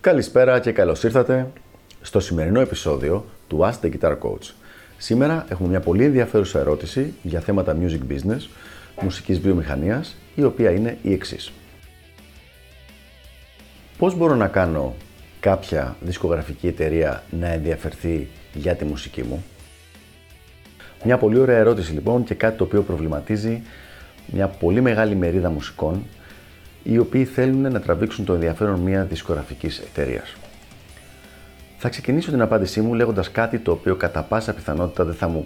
Καλησπέρα και καλώς ήρθατε στο σημερινό επεισόδιο του Ask the Guitar Coach. Σήμερα έχουμε μια πολύ ενδιαφέρουσα ερώτηση για θέματα music business, μουσικής βιομηχανίας, η οποία είναι η εξής. Πώς μπορώ να κάνω κάποια δισκογραφική εταιρεία να ενδιαφερθεί για τη μουσική μου; Μια πολύ ωραία ερώτηση λοιπόν και κάτι το οποίο προβληματίζει μια πολύ μεγάλη μερίδα μουσικών οι οποίοι θέλουν να τραβήξουν το ενδιαφέρον μιας δισκογραφικής εταιρείας. Θα ξεκινήσω την απάντησή μου λέγοντας κάτι το οποίο κατά πάσα πιθανότητα δεν θα μου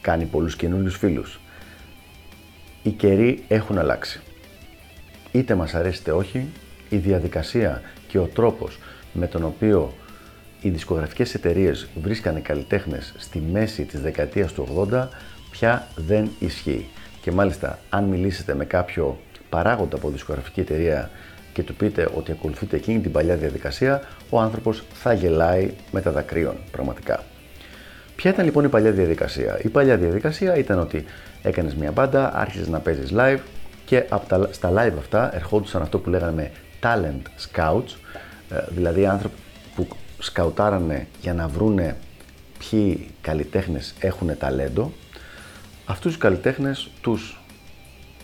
κάνει πολλούς καινούριους φίλους. Οι καιροί έχουν αλλάξει. Είτε μας αρέσει είτε όχι, η διαδικασία και ο τρόπος με τον οποίο οι δισκογραφικές εταιρείες βρίσκανε καλλιτέχνες στη μέση της δεκαετίας του 80 πια δεν ισχύει. Και μάλιστα αν μιλήσετε με κάποιο παράγοντα από δισκογραφική εταιρεία και του πείτε ότι ακολουθείτε εκείνη την παλιά διαδικασία, ο άνθρωπος θα γελάει με τα δακρύων πραγματικά. Ποια ήταν λοιπόν η παλιά διαδικασία; Η παλιά διαδικασία ήταν ότι έκανες μια μπάντα, άρχισες να παίζεις live και από τα, στα live αυτά ερχόντουσαν αυτό που λέγαμε talent scouts, ε, δηλαδή άνθρωποι που σκαουτάρανε για να βρούνε ποιοι καλλιτέχνες έχουν ταλέντο. Αυτούς τους καλλιτέχνες τους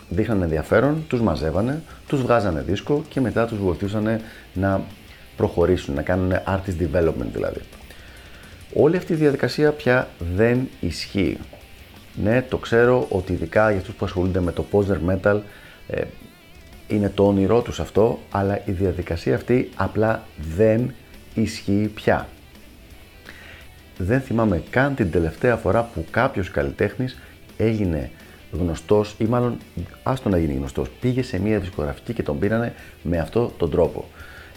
δείχνανε ενδιαφέρον, τους μαζεύανε, τους βγάζανε δίσκο και μετά τους βοηθούσαν να προχωρήσουν, να κάνουν artist development δηλαδή. Όλη αυτή η διαδικασία πια δεν ισχύει. Ναι, το ξέρω ότι ειδικά για αυτούς που ασχολούνται με το poser metal ε, είναι το όνειρό τους αυτό, αλλά η διαδικασία αυτή απλά δεν ισχύει πια. Δεν θυμάμαι καν την τελευταία φορά που κάποιος καλλιτέχνης έγινε γνωστός ή μάλλον άστο να γίνει γνωστός, πήγε σε μια δισκογραφική και τον πήρανε με αυτό τον τρόπο.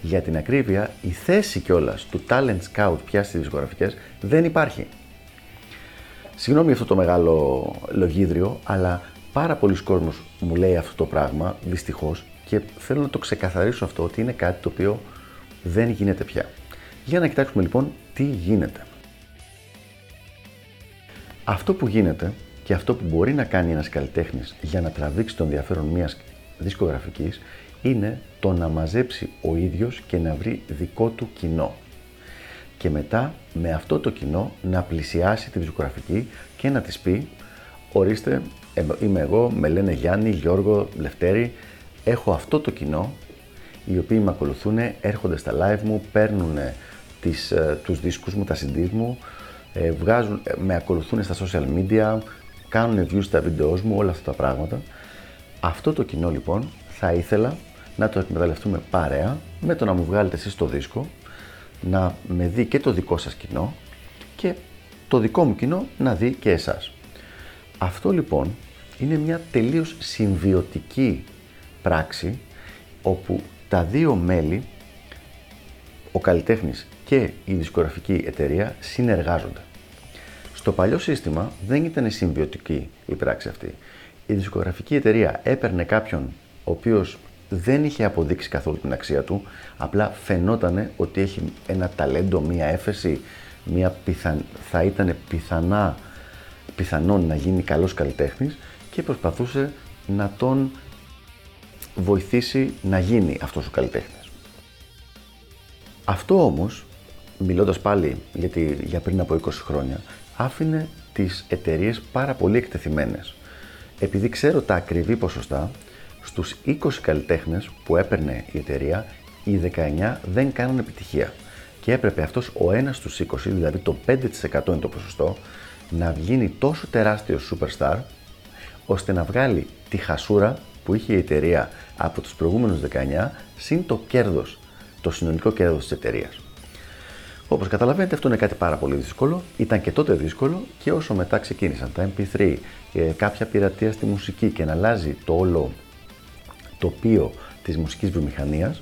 Για την ακρίβεια, η θέση κιόλας του talent scout πια στις δισκογραφικές δεν υπάρχει. Συγγνώμη για αυτό το μεγάλο λογίδριο, αλλά πάρα πολλοί κόσμος μου λέει αυτό το πράγμα, δυστυχώς, και θέλω να το ξεκαθαρίσω αυτό ότι είναι κάτι το οποίο δεν γίνεται πια. Για να κοιτάξουμε λοιπόν τι γίνεται. Αυτό που γίνεται και αυτό που μπορεί να κάνει ένας καλλιτέχνης για να τραβήξει τον ενδιαφέρον μιας δισκογραφικής είναι το να μαζέψει ο ίδιος και να βρει δικό του κοινό. Και μετά με αυτό το κοινό να πλησιάσει τη δισκογραφική και να της πει ορίστε είμαι εγώ, με λένε Γιάννη, Γιώργο, Λευτέρη, έχω αυτό το κοινό οι οποίοι με ακολουθούν, έρχονται στα live μου, παίρνουν τις, ε, τους δίσκους μου, τα CDs μου, ε, βγάζουν, ε, με ακολουθούν στα social media, κάνουν views στα βίντεός μου, όλα αυτά τα πράγματα. Αυτό το κοινό λοιπόν θα ήθελα να το εκμεταλλευτούμε παρέα με το να μου βγάλετε εσείς το δίσκο, να με δει και το δικό σας κοινό και το δικό μου κοινό να δει και εσάς. Αυτό λοιπόν είναι μια τελείως συμβιωτική πράξη όπου τα δύο μέλη, ο καλλιτέχνης και η δισκογραφική εταιρεία συνεργάζονται. Στο παλιό σύστημα δεν ήταν συμβιωτική η πράξη αυτή. Η δισκογραφική εταιρεία έπαιρνε κάποιον ο οποίος δεν είχε αποδείξει καθόλου την αξία του, απλά φαινόταν ότι έχει ένα ταλέντο, μία έφεση, μία πιθαν... θα ήταν πιθανά, πιθανόν να γίνει καλός καλλιτέχνης και προσπαθούσε να τον βοηθήσει να γίνει αυτός ο καλλιτέχνης. Αυτό όμως, μιλώντας πάλι γιατί για πριν από 20 χρόνια, άφηνε τις εταιρείες πάρα πολύ εκτεθειμένες. Επειδή ξέρω τα ακριβή ποσοστά, στους 20 καλλιτέχνες που έπαιρνε η εταιρεία, οι 19 δεν κάνουν επιτυχία. Και έπρεπε αυτός ο ένας στους 20, δηλαδή το 5% είναι το ποσοστό, να γίνει τόσο τεράστιο superstar, ώστε να βγάλει τη χασούρα που είχε η εταιρεία από τους προηγούμενους 19, συν το κέρδος, το συνολικό κέρδος της εταιρείας. Όπως καταλαβαίνετε αυτό είναι κάτι πάρα πολύ δύσκολο, ήταν και τότε δύσκολο και όσο μετά ξεκίνησαν τα MP3, ε, κάποια πειρατεία στη μουσική και να αλλάζει το όλο τοπίο της μουσικής βιομηχανίας,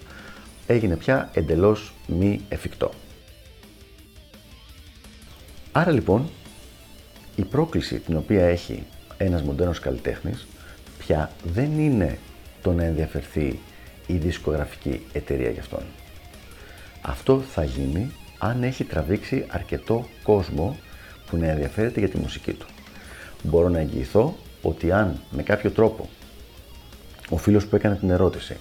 έγινε πια εντελώς μη εφικτό. Άρα λοιπόν, η πρόκληση την οποία έχει ένας μοντέρνος καλλιτέχνης πια δεν είναι το να ενδιαφερθεί η δισκογραφική εταιρεία για αυτόν. Αυτό θα γίνει αν έχει τραβήξει αρκετό κόσμο που να ενδιαφέρεται για τη μουσική του. Μπορώ να εγγυηθώ ότι αν με κάποιο τρόπο ο φίλος που έκανε την ερώτηση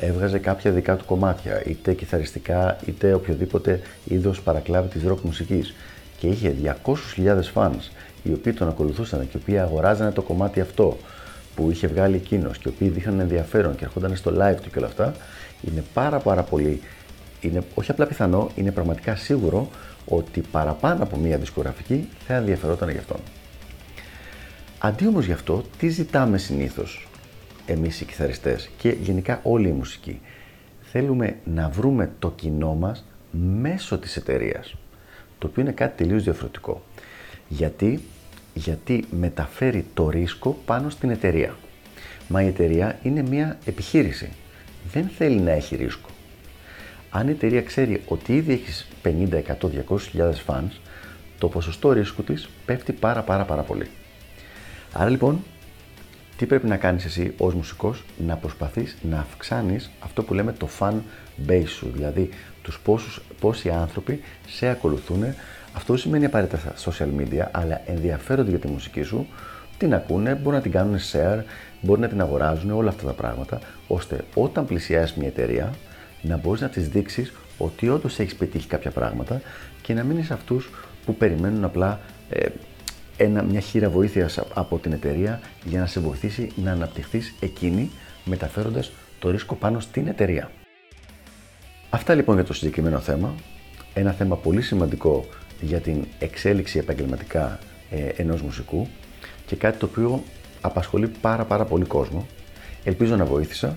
έβγαζε κάποια δικά του κομμάτια, είτε κιθαριστικά είτε οποιοδήποτε είδος παρακλάβη της ροκ μουσικής και είχε 200.000 fans οι οποίοι τον ακολουθούσαν και οι οποίοι αγοράζανε το κομμάτι αυτό που είχε βγάλει εκείνος και οι οποίοι δείχναν ενδιαφέρον και ερχόταν στο live του και όλα αυτά, είναι πάρα πάρα πολύ, είναι όχι απλά πιθανό, είναι πραγματικά σίγουρο ότι παραπάνω από μία δισκογραφική θα ενδιαφερόταν γι' αυτόν. Αντί όμως γι' αυτό, τι ζητάμε συνήθως εμείς οι κιθαριστές και γενικά όλοι οι μουσικοί. Θέλουμε να βρούμε το κοινό μας μέσω της εταιρείας, το οποίο είναι κάτι τελείως διαφορετικό. Γιατί, γιατί μεταφέρει το ρίσκο πάνω στην εταιρεία. Μα η εταιρεία είναι μια επιχείρηση. Δεν θέλει να έχει ρίσκο. Αν η εταιρεία ξέρει ότι ήδη έχεις 50, 100, 200 fans, το ποσοστό ρίσκου της πέφτει πάρα πάρα πάρα πολύ. Άρα λοιπόν, τι πρέπει να κάνεις εσύ ως μουσικός, να προσπαθείς να αυξάνεις αυτό που λέμε το fan base σου, δηλαδή τους πόσους, πόσοι άνθρωποι σε ακολουθούν. Αυτό σημαίνει απαραίτητα social media, αλλά ενδιαφέρονται για τη μουσική σου, την ακούνε, μπορεί να την κάνουν share, μπορεί να την αγοράζουν, όλα αυτά τα πράγματα, ώστε όταν πλησιάσεις μια εταιρεία, να μπορείς να της δείξεις ότι όντως έχεις πετύχει κάποια πράγματα και να μην είσαι αυτούς που περιμένουν απλά ε, ένα, μια χείρα βοήθειας από την εταιρεία για να σε βοηθήσει να αναπτυχθείς εκείνη μεταφέροντας το ρίσκο πάνω στην εταιρεία. Αυτά λοιπόν για το συγκεκριμένο θέμα. Ένα θέμα πολύ σημαντικό για την εξέλιξη επαγγελματικά ε, ενός μουσικού και κάτι το οποίο απασχολεί πάρα πάρα πολύ κόσμο. Ελπίζω να βοήθησα